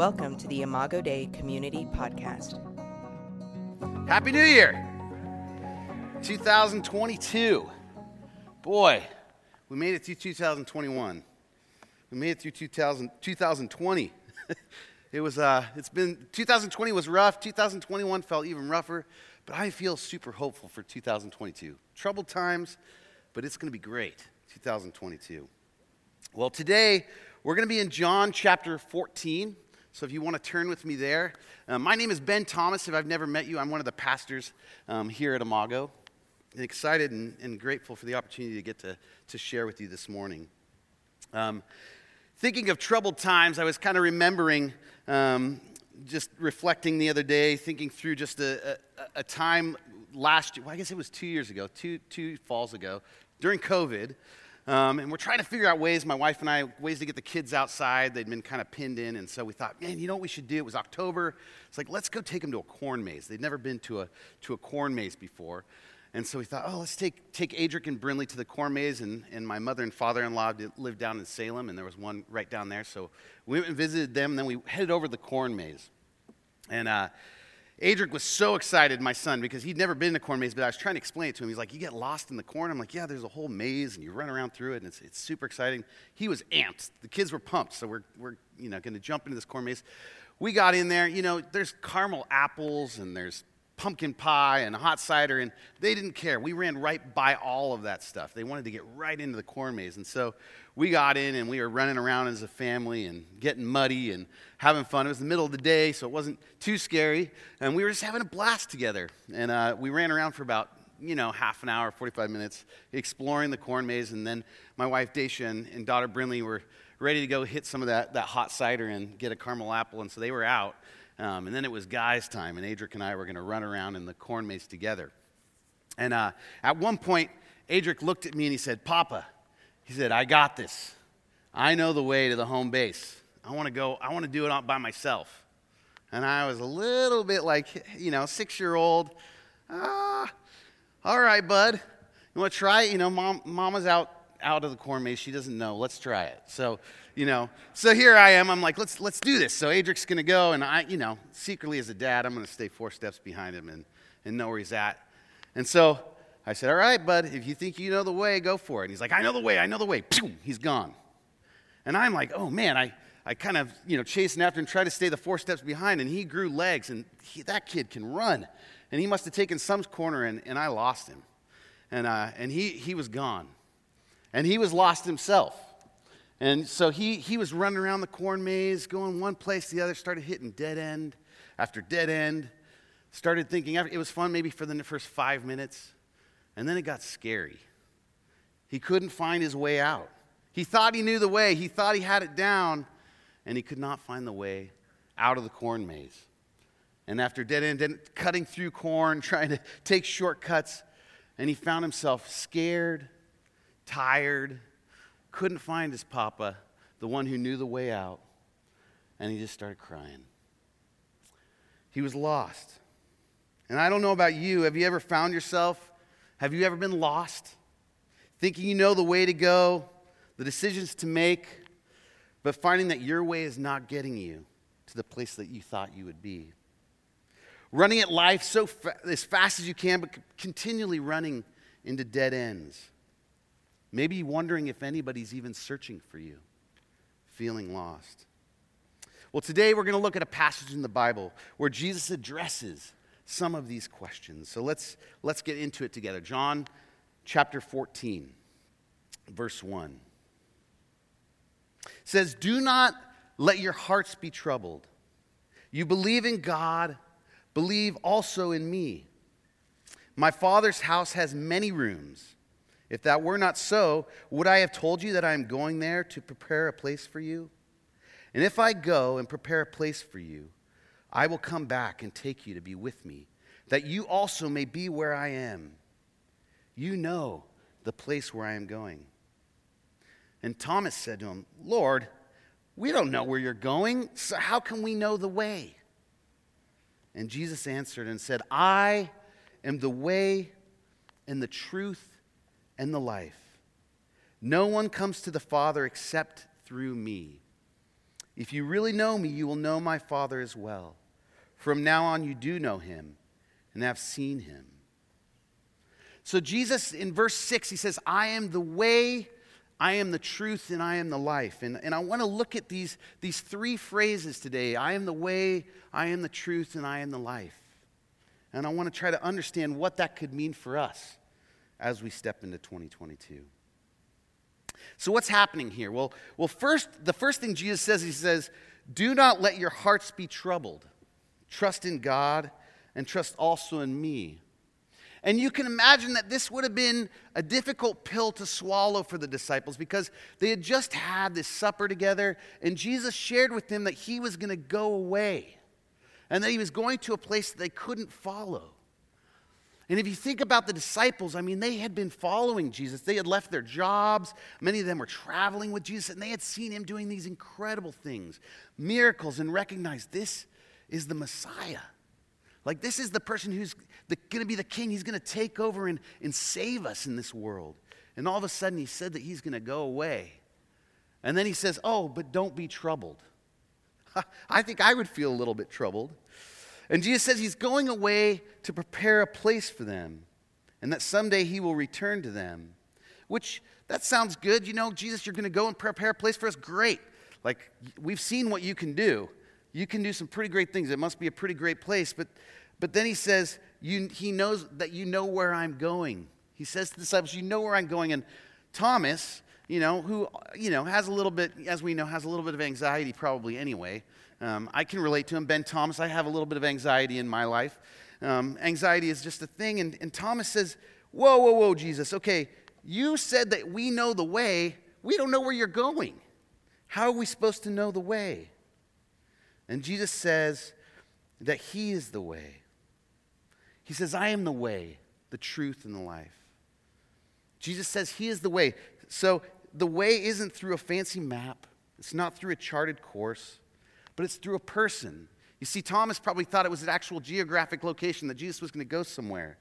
Welcome to the Imago Dei Community Podcast. Happy New Year! 2022. Boy, we made it through 2021. We made it through 2000, 2020. it was, uh, it's been, 2020 was rough. 2021 felt even rougher, but I feel super hopeful for 2022. Troubled times, but it's going to be great, 2022. Well, today we're going to be in John chapter 14. So if you want to turn with me there. Uh, my name is Ben Thomas. If I've never met you, I'm one of the pastors um, here at Imago. And excited and, and, grateful for the opportunity to get to, to share with you this morning. Um, thinking of troubled times, I was kind of remembering, um, just reflecting the other day, thinking through just a, a, a time last year, well, I guess it was two years ago, two, two falls ago, during COVID. Um, and we're trying to figure out ways, my wife and I, ways to get the kids outside. They'd been kind of pinned in. And so we thought, man, you know what we should do? It was October. It's like, let's go take them to a corn maze. They'd never been to a, to a corn maze before. And so we thought, oh, let's take, take Adric and Brinley to the corn maze. And, and my mother and father in law lived down in Salem, and there was one right down there. So we went and visited them, and then we headed over to the corn maze. And uh, Adric was so excited, my son, because he'd never been in a corn maze, but I was trying to explain it to him. He's like, You get lost in the corn? I'm like, Yeah, there's a whole maze, and you run around through it, and it's, it's super exciting. He was amped. The kids were pumped, so we're, we're you know, going to jump into this corn maze. We got in there, you know, there's caramel apples, and there's pumpkin pie and hot cider, and they didn't care. We ran right by all of that stuff. They wanted to get right into the corn maze. And so we got in and we were running around as a family and getting muddy and having fun. It was the middle of the day, so it wasn't too scary. And we were just having a blast together. And uh, we ran around for about you know, half an hour, 45 minutes, exploring the corn maze. And then my wife, Dacia, and, and daughter, Brinley, were ready to go hit some of that, that hot cider and get a caramel apple. And so they were out. Um, and then it was guys' time, and Adric and I were going to run around in the corn maze together. And uh, at one point, Adric looked at me and he said, Papa, he said, I got this. I know the way to the home base. I want to go, I want to do it by myself. And I was a little bit like, you know, six year old. Ah, all right, bud. You want to try it? You know, mom, mama's out out of the corn maze. She doesn't know. Let's try it. So, you know, so here I am. I'm like, let's let's do this. So Adric's gonna go, and I, you know, secretly as a dad, I'm gonna stay four steps behind him and and know where he's at. And so I said, all right, bud, if you think you know the way, go for it. And he's like, I know the way. I know the way. Pew! He's gone. And I'm like, oh man, I. I kind of, you know, chasing after and try to stay the four steps behind, and he grew legs, and he, that kid can run. And he must have taken some corner, and, and I lost him. And, uh, and he, he was gone. And he was lost himself. And so he, he was running around the corn maze, going one place to the other, started hitting dead end after dead end. Started thinking, it was fun maybe for the first five minutes. And then it got scary. He couldn't find his way out. He thought he knew the way, he thought he had it down, and he could not find the way out of the corn maze. And after dead end, cutting through corn, trying to take shortcuts, and he found himself scared tired, couldn't find his papa, the one who knew the way out, and he just started crying. He was lost. And I don't know about you. Have you ever found yourself? Have you ever been lost? Thinking you know the way to go, the decisions to make, but finding that your way is not getting you to the place that you thought you would be. Running at life so fa- as fast as you can, but continually running into dead ends. Maybe wondering if anybody's even searching for you, feeling lost. Well, today we're going to look at a passage in the Bible where Jesus addresses some of these questions. So let's, let's get into it together. John chapter 14, verse 1 says, Do not let your hearts be troubled. You believe in God, believe also in me. My Father's house has many rooms. If that were not so, would I have told you that I am going there to prepare a place for you? And if I go and prepare a place for you, I will come back and take you to be with me, that you also may be where I am. You know the place where I am going. And Thomas said to him, Lord, we don't know where you're going, so how can we know the way? And Jesus answered and said, I am the way and the truth and the life. No one comes to the Father except through me. If you really know me, you will know my Father as well. From now on, you do know him and have seen him. So, Jesus in verse 6, he says, I am the way, I am the truth, and I am the life. And, and I want to look at these, these three phrases today I am the way, I am the truth, and I am the life. And I want to try to understand what that could mean for us as we step into 2022. So, what's happening here? Well, well first, the first thing Jesus says, he says, Do not let your hearts be troubled. Trust in God and trust also in me. And you can imagine that this would have been a difficult pill to swallow for the disciples because they had just had this supper together, and Jesus shared with them that he was going to go away and that he was going to a place that they couldn't follow. And if you think about the disciples, I mean, they had been following Jesus. They had left their jobs. Many of them were traveling with Jesus, and they had seen him doing these incredible things, miracles, and recognized this is the Messiah. Like, this is the person who's going to be the king. He's going to take over and, and save us in this world. And all of a sudden, he said that he's going to go away. And then he says, Oh, but don't be troubled. I think I would feel a little bit troubled. And Jesus says he's going away to prepare a place for them and that someday he will return to them. Which, that sounds good. You know, Jesus, you're going to go and prepare a place for us. Great. Like, we've seen what you can do. You can do some pretty great things. It must be a pretty great place. But, but then he says, you, He knows that you know where I'm going. He says to the disciples, You know where I'm going. And Thomas, you know, who, you know, has a little bit, as we know, has a little bit of anxiety probably anyway. Um, I can relate to him. Ben Thomas, I have a little bit of anxiety in my life. Um, anxiety is just a thing. And, and Thomas says, Whoa, whoa, whoa, Jesus, okay, you said that we know the way. We don't know where you're going. How are we supposed to know the way? And Jesus says that He is the way. He says, I am the way, the truth, and the life. Jesus says He is the way. So the way isn't through a fancy map, it's not through a charted course but it's through a person. You see, Thomas probably thought it was an actual geographic location that Jesus was going to go somewhere.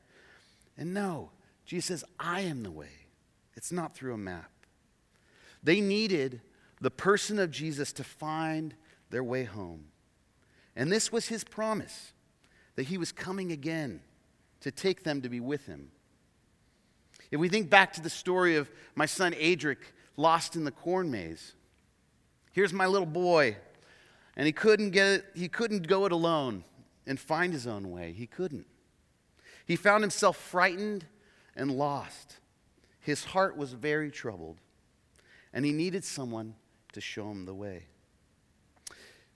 And no, Jesus says, I am the way. It's not through a map. They needed the person of Jesus to find their way home. And this was his promise that he was coming again to take them to be with him. If we think back to the story of my son Adric lost in the corn maze, here's my little boy and he couldn't get it, he couldn't go it alone and find his own way. He couldn't. He found himself frightened and lost. His heart was very troubled, and he needed someone to show him the way.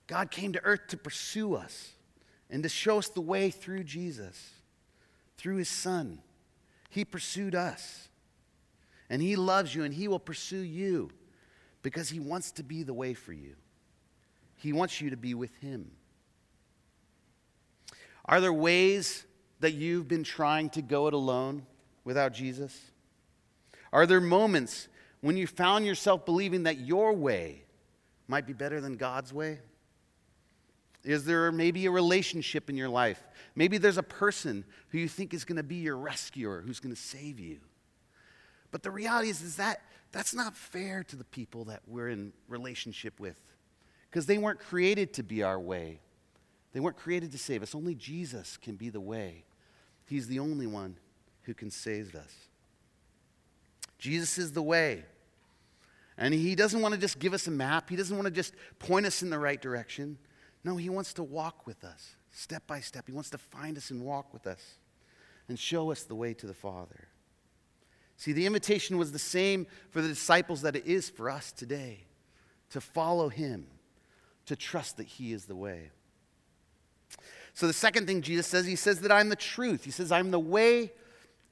God came to earth to pursue us and to show us the way through Jesus, through his son. He pursued us. And he loves you and he will pursue you because he wants to be the way for you. He wants you to be with Him. Are there ways that you've been trying to go it alone without Jesus? Are there moments when you found yourself believing that your way might be better than God's way? Is there maybe a relationship in your life? Maybe there's a person who you think is going to be your rescuer, who's going to save you. But the reality is, is that that's not fair to the people that we're in relationship with because they weren't created to be our way. They weren't created to save us. Only Jesus can be the way. He's the only one who can save us. Jesus is the way. And He doesn't want to just give us a map, He doesn't want to just point us in the right direction. No, He wants to walk with us step by step. He wants to find us and walk with us and show us the way to the Father. See, the invitation was the same for the disciples that it is for us today to follow Him to trust that He is the way. So, the second thing Jesus says, He says that I'm the truth. He says, I'm the way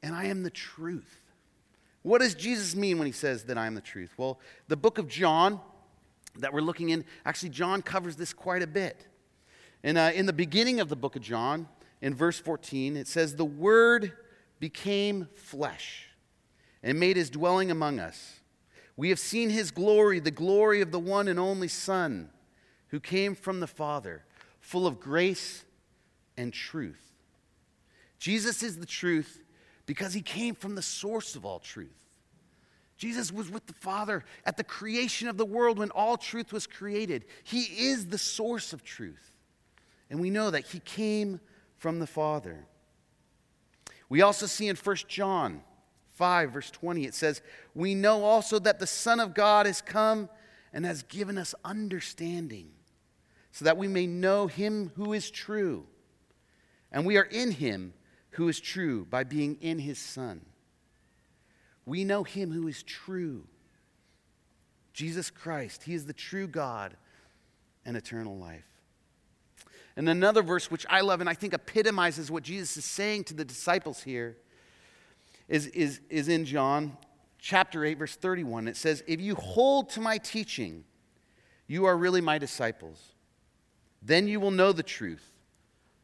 and I am the truth. What does Jesus mean when He says that I'm the truth? Well, the book of John that we're looking in, actually, John covers this quite a bit. And uh, in the beginning of the book of John, in verse 14, it says, The Word became flesh and made his dwelling among us. We have seen his glory, the glory of the one and only Son who came from the Father, full of grace and truth. Jesus is the truth because he came from the source of all truth. Jesus was with the Father at the creation of the world when all truth was created. He is the source of truth. And we know that He came from the Father. We also see in 1 John 5, verse 20, it says, We know also that the Son of God has come and has given us understanding, so that we may know Him who is true. And we are in Him who is true by being in His Son. We know him who is true Jesus Christ. He is the true God and eternal life. And another verse which I love and I think epitomizes what Jesus is saying to the disciples here is, is, is in John chapter 8, verse 31. It says, If you hold to my teaching, you are really my disciples. Then you will know the truth,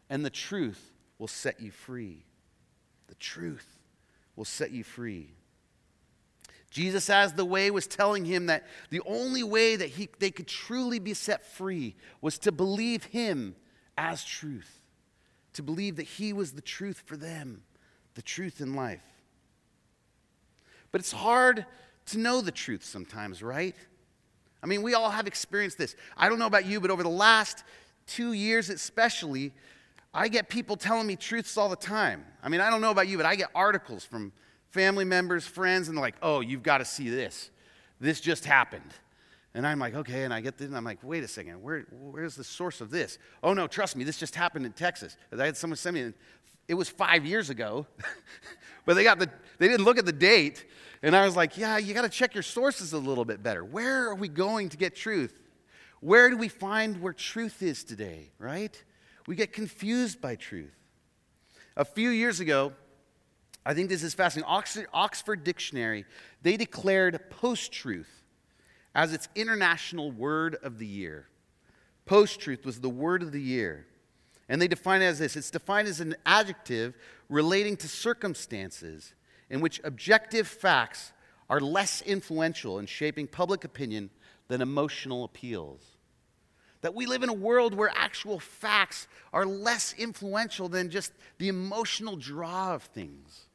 and the truth will set you free. The truth will set you free. Jesus, as the way, was telling him that the only way that he, they could truly be set free was to believe him as truth, to believe that he was the truth for them, the truth in life. But it's hard to know the truth sometimes, right? I mean, we all have experienced this. I don't know about you, but over the last two years especially, I get people telling me truths all the time. I mean, I don't know about you, but I get articles from family members, friends, and they're like, oh, you've got to see this. This just happened. And I'm like, okay, and I get this, and I'm like, wait a second, where, where's the source of this? Oh, no, trust me, this just happened in Texas. I had someone send me, it was five years ago, but they, got the, they didn't look at the date. And I was like, yeah, you got to check your sources a little bit better. Where are we going to get truth? Where do we find where truth is today, right? We get confused by truth. A few years ago, I think this is fascinating. Oxford, Dictionary, they declared post truth as its international word of the year. Post truth was the word of the year. And they define it as this it's defined as an adjective relating to circumstances in which objective facts are less influential in shaping public opinion than emotional appeals. That we live in a world where actual facts are less influential than just the emotional draw of things.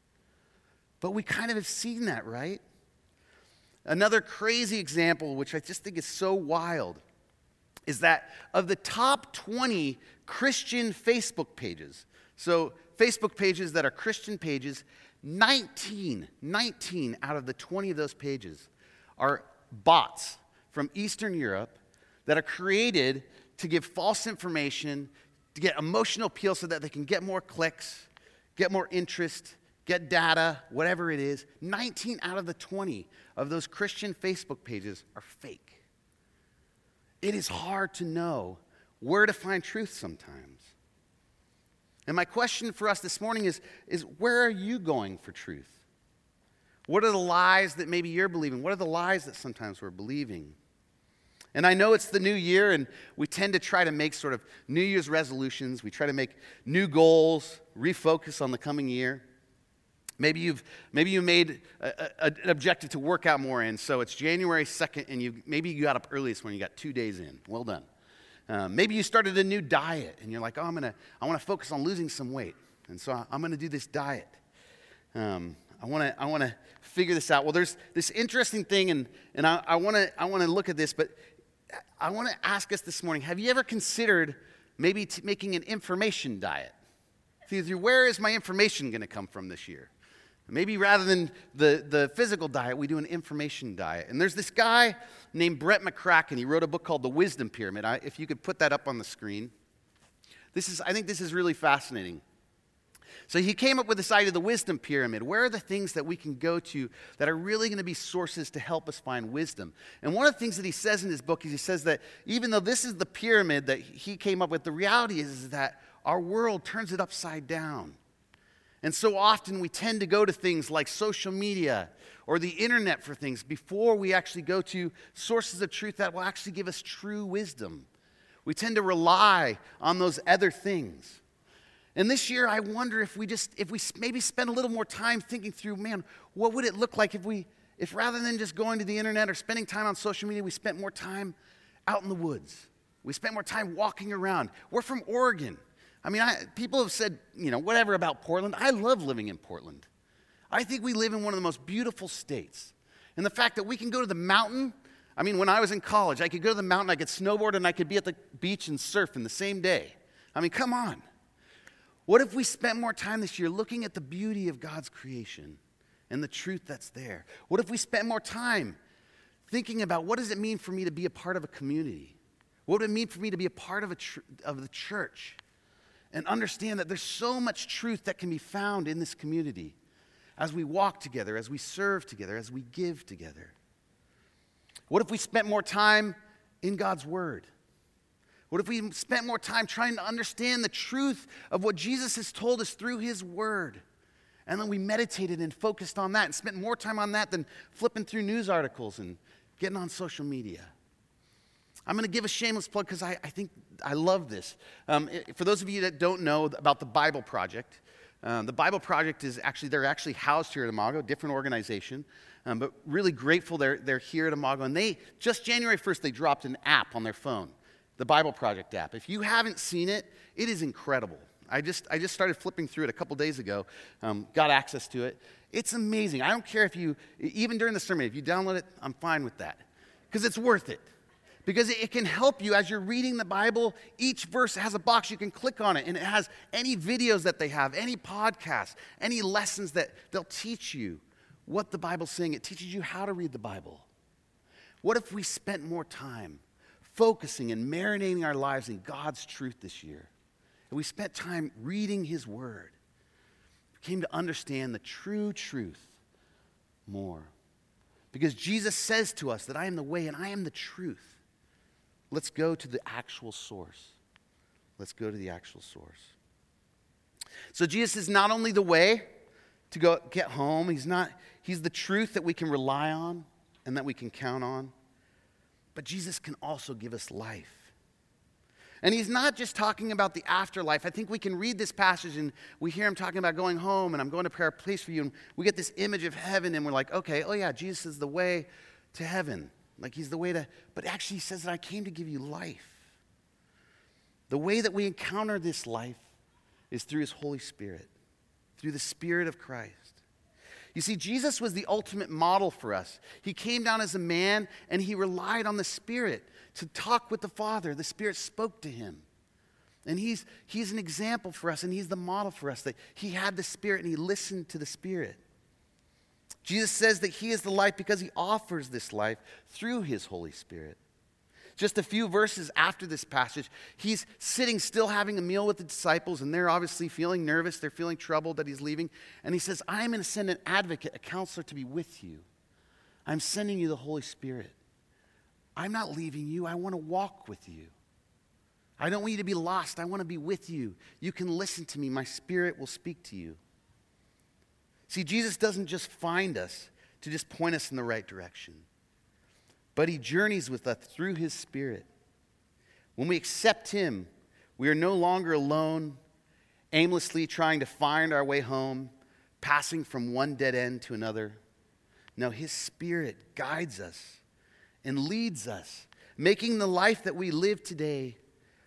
But we kind of have seen that, right? Another crazy example, which I just think is so wild, is that of the top 20 Christian Facebook pages, so Facebook pages that are Christian pages, 19, 19 out of the 20 of those pages are bots from Eastern Europe that are created to give false information, to get emotional appeal so that they can get more clicks, get more interest, get data, whatever it is, 19 out of the 20 of those Christian Facebook pages are fake. It is hard to know where to find truth sometimes. And my question for us this morning is, is where are you going for truth? What are the lies that maybe you're believing? What are the lies that sometimes we're believing? And I know it's the new year, and we tend to try to make sort of New Year's resolutions. We try to make new goals, refocus on the coming year. Maybe you've maybe you made a, a, an objective to work out more in, so it's January 2nd, and you maybe you got up earliest when you got two days in. Well done. Um, maybe you started a new diet, and you're like, oh, I'm gonna I want to focus on losing some weight, and so I'm gonna do this diet. Um, I want to I want to figure this out. Well, there's this interesting thing, and and I want to I want to look at this, but I want to ask us this morning: Have you ever considered maybe t- making an information diet? See, where is my information to come from this year? Maybe rather than the, the physical diet, we do an information diet. And there's this guy named Brett McCracken. He wrote a book called The Wisdom Pyramid. I, if you could put that up on the screen. This is, I think this is really fascinating. So he came up with this idea of the wisdom pyramid. Where are the things that we can go to that are really going to be sources to help us find wisdom? And one of the things that he says in his book is he says that even though this is the pyramid that he came up with, the reality is, is that our world turns it upside down. And so often we tend to go to things like social media or the internet for things before we actually go to sources of truth that will actually give us true wisdom. We tend to rely on those other things. And this year, I wonder if we just, if we maybe spend a little more time thinking through, man, what would it look like if we, if rather than just going to the internet or spending time on social media, we spent more time out in the woods? We spent more time walking around. We're from Oregon. I mean, I, people have said, you know, whatever about Portland. I love living in Portland. I think we live in one of the most beautiful states. And the fact that we can go to the mountain. I mean, when I was in college, I could go to the mountain, I could snowboard, and I could be at the beach and surf in the same day. I mean, come on. What if we spent more time this year looking at the beauty of God's creation and the truth that's there? What if we spent more time thinking about what does it mean for me to be a part of a community? What would it mean for me to be a part of, a tr- of the church? And understand that there's so much truth that can be found in this community as we walk together, as we serve together, as we give together. What if we spent more time in God's Word? What if we spent more time trying to understand the truth of what Jesus has told us through His Word? And then we meditated and focused on that and spent more time on that than flipping through news articles and getting on social media. I'm going to give a shameless plug because I, I, think I love this. Um, for those of you that don't know about the Bible Project, um, the Bible Project is actually, they're actually housed here at Imago, different organization, um, but really grateful they're, they're here at Imago. And they, just January 1st, they dropped an app on their phone, the Bible Project app. If you haven't seen it, it is incredible. I just, I just started flipping through it a couple days ago, um, got access to it. It's amazing. I don't care if you, even during the sermon, if you download it, I'm fine with that because it's worth it because it can help you as you're reading the Bible. Each verse has a box you can click on it, and it has any videos that they have, any podcasts, any lessons that they'll teach you what the Bible's saying. It teaches you how to read the Bible. What if we spent more time focusing and marinating our lives in God's truth this year? And we spent time reading His Word. We came to understand the true truth more. Because Jesus says to us that I am the way and I am the truth. Let's go to the actual source. Let's go to the actual source. So Jesus is not only the way to go get home, he's not he's the truth that we can rely on and that we can count on. But Jesus can also give us life. And he's not just talking about the afterlife. I think we can read this passage and we hear him talking about going home and I'm going to prepare a place for you. And we get this image of heaven and we're like, okay, oh yeah, Jesus is the way to heaven. Like he's the way to, but actually he says that I came to give you life. The way that we encounter this life is through his Holy Spirit, through the Spirit of Christ. You see, Jesus was the ultimate model for us. He came down as a man and he relied on the Spirit to talk with the Father. The Spirit spoke to him. And he's, he's an example for us and he's the model for us that he had the Spirit and he listened to the Spirit. Jesus says that he is the life because he offers this life through his Holy Spirit. Just a few verses after this passage, he's sitting still having a meal with the disciples, and they're obviously feeling nervous. They're feeling troubled that he's leaving. And he says, I'm going to send an advocate, a counselor to be with you. I'm sending you the Holy Spirit. I'm not leaving you. I want to walk with you. I don't want you to be lost. I want to be with you. You can listen to me. My spirit will speak to you. See, Jesus doesn't just find us to just point us in the right direction, but he journeys with us through his Spirit. When we accept him, we are no longer alone, aimlessly trying to find our way home, passing from one dead end to another. No, his Spirit guides us and leads us, making the life that we live today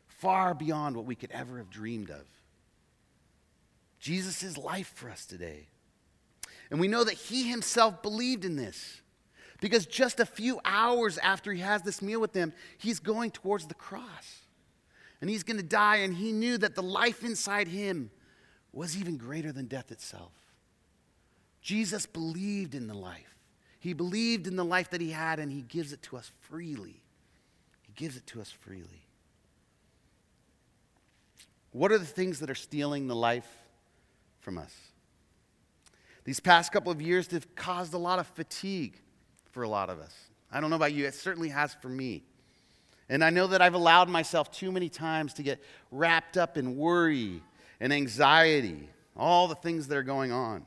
far beyond what we could ever have dreamed of. Jesus is life for us today. And we know that he himself believed in this. Because just a few hours after he has this meal with them, he's going towards the cross. And he's going to die, and he knew that the life inside him was even greater than death itself. Jesus believed in the life. He believed in the life that he had, and he gives it to us freely. He gives it to us freely. What are the things that are stealing the life from us? These past couple of years have caused a lot of fatigue for a lot of us. I don't know about you, it certainly has for me. And I know that I've allowed myself too many times to get wrapped up in worry and anxiety, all the things that are going on.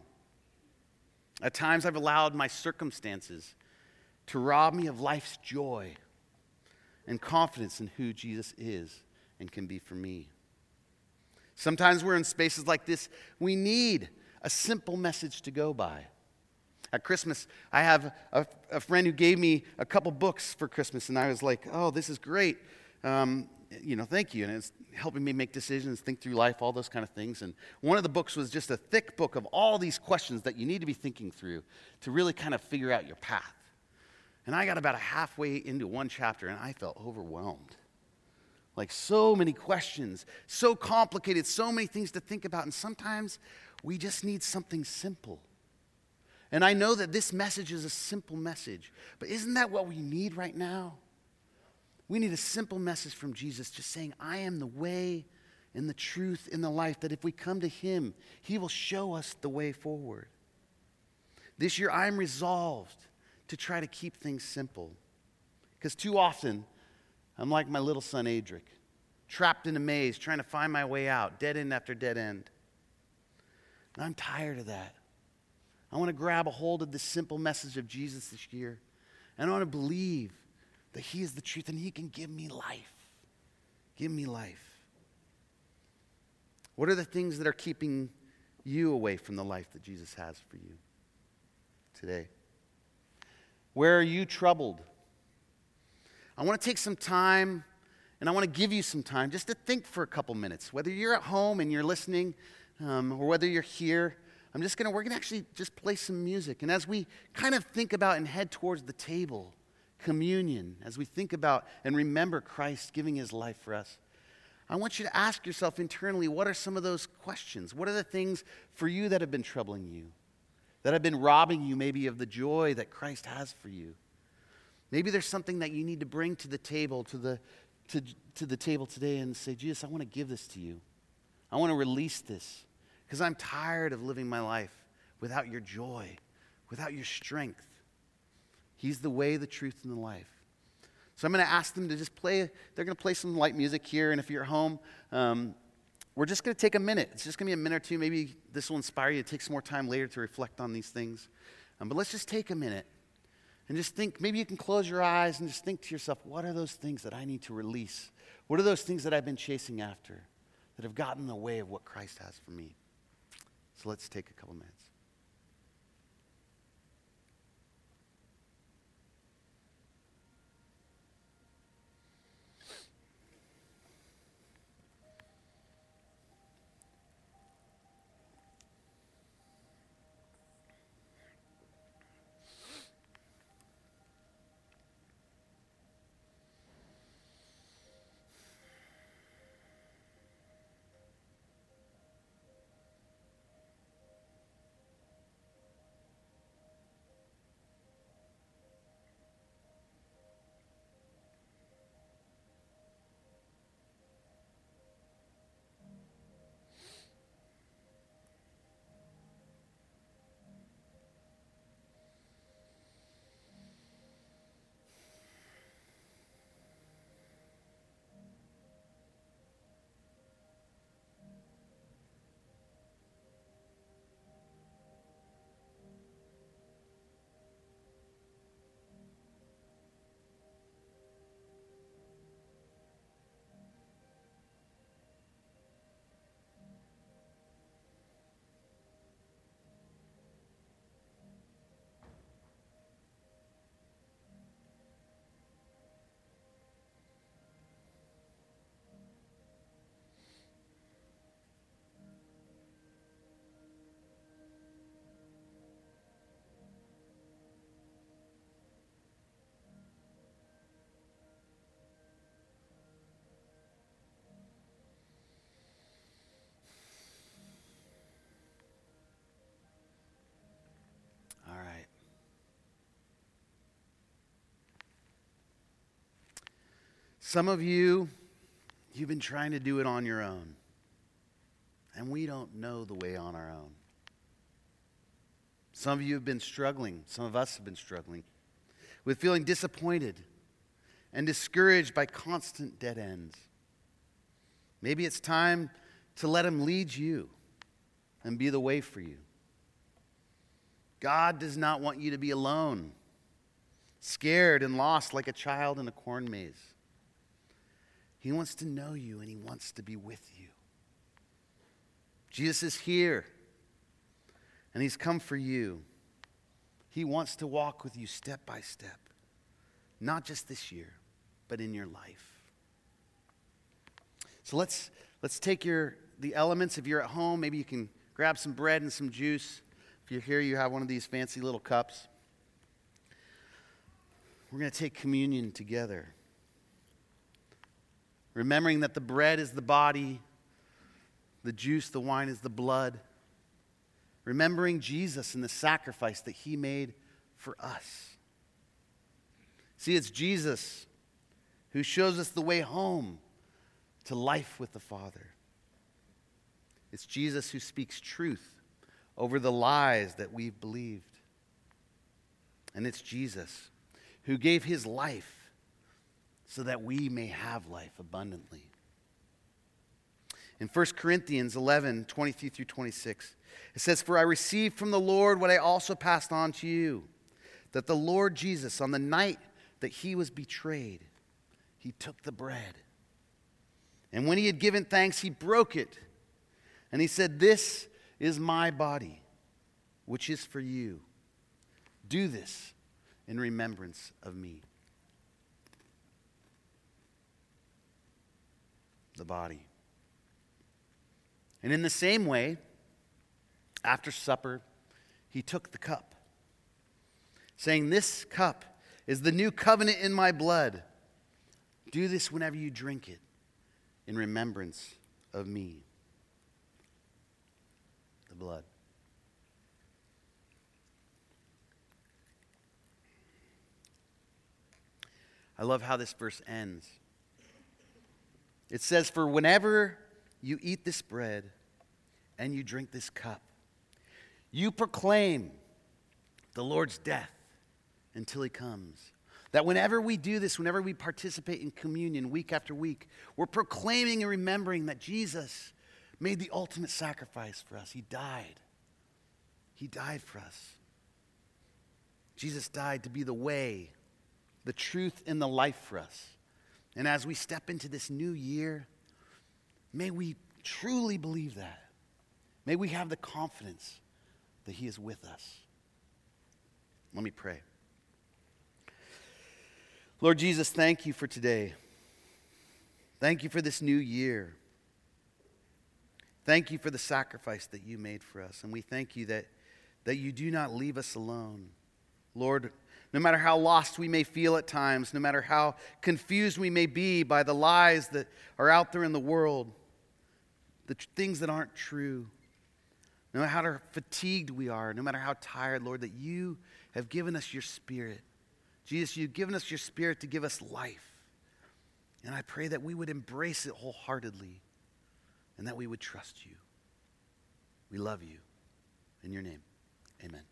At times, I've allowed my circumstances to rob me of life's joy and confidence in who Jesus is and can be for me. Sometimes we're in spaces like this. We need a simple message to go by. At Christmas, I have a, a friend who gave me a couple books for Christmas, and I was like, oh, this is great. Um, you know, thank you. And it's helping me make decisions, think through life, all those kind of things. And one of the books was just a thick book of all these questions that you need to be thinking through to really kind of figure out your path. And I got about halfway into one chapter and I felt overwhelmed. Like so many questions, so complicated, so many things to think about. And sometimes we just need something simple. And I know that this message is a simple message, but isn't that what we need right now? We need a simple message from Jesus just saying, I am the way and the truth and the life, that if we come to Him, He will show us the way forward. This year, I'm resolved to try to keep things simple. Because too often, I'm like my little son, Adric, trapped in a maze, trying to find my way out, dead end after dead end. And I'm tired of that. I want to grab a hold of this simple message of Jesus this year. And I want to believe that He is the truth and He can give me life. Give me life. What are the things that are keeping you away from the life that Jesus has for you today? Where are you troubled? I want to take some time and I want to give you some time just to think for a couple minutes. Whether you're at home and you're listening um, or whether you're here, I'm just going to, we're going to actually just play some music. And as we kind of think about and head towards the table, communion, as we think about and remember Christ giving his life for us, I want you to ask yourself internally what are some of those questions? What are the things for you that have been troubling you? That have been robbing you maybe of the joy that Christ has for you? Maybe there's something that you need to bring to the table, to the, to, to the table today and say, Jesus, I want to give this to you. I want to release this because I'm tired of living my life without your joy, without your strength. He's the way, the truth, and the life. So I'm going to ask them to just play, they're going to play some light music here. And if you're at home, um, we're just going to take a minute. It's just going to be a minute or two. Maybe this will inspire you to take some more time later to reflect on these things. Um, but let's just take a minute and just think. Maybe you can close your eyes and just think to yourself, what are those things that I need to release? What are those things that I've been chasing after that have gotten in the way of what Christ has for me? So let's take a couple minutes. Some of you, you've been trying to do it on your own. And we don't know the way on our own. Some of you have been struggling. Some of us have been struggling with feeling disappointed and discouraged by constant dead ends. Maybe it's time to let Him lead you and be the way for you. God does not want you to be alone, scared and lost like a child in a corn maze. He wants to know you and he wants to be with you. Jesus is here and he's come for you. He wants to walk with you step by step, not just this year, but in your life. So let's, let's take your, the elements. If you're at home, maybe you can grab some bread and some juice. If you're here, you have one of these fancy little cups. we're going to take communion together. Remembering that the bread is the body, the juice, the wine is the blood. Remembering Jesus and the sacrifice that he made for us. See, it's Jesus who shows us the way home to life with the Father. It's Jesus who speaks truth over the lies that we've believed. And it's Jesus who gave his life so that we may have life abundantly. In 1 Corinthians 11 23 through 26, it says, For I received from the Lord what I also passed on to you, that the Lord Jesus, on the night that he was betrayed, he took the bread. And when he had given thanks, he broke it. And he said, This is my body, which is for you. Do this in remembrance of me. The body. And in the same way, after supper, he took the cup, saying, This cup is the new covenant in my blood. Do this whenever you drink it in remembrance of me. The blood. I love how this verse ends. It says, For whenever you eat this bread and you drink this cup, you proclaim the Lord's death until he comes. That whenever we do this, whenever we participate in communion week after week, we're proclaiming and remembering that Jesus made the ultimate sacrifice for us. He died. He died for us. Jesus died to be the way, the truth, and the life for us. And as we step into this new year, may we truly believe that. May we have the confidence that He is with us. Let me pray. Lord Jesus, thank you for today. Thank you for this new year. Thank you for the sacrifice that you made for us. And we thank you that, that you do not leave us alone. Lord, no matter how lost we may feel at times, no matter how confused we may be by the lies that are out there in the world, the tr- things that aren't true, no matter how fatigued we are, no matter how tired, Lord, that you have given us your spirit. Jesus, you've given us your spirit to give us life. And I pray that we would embrace it wholeheartedly and that we would trust you. We love you. In your name, amen.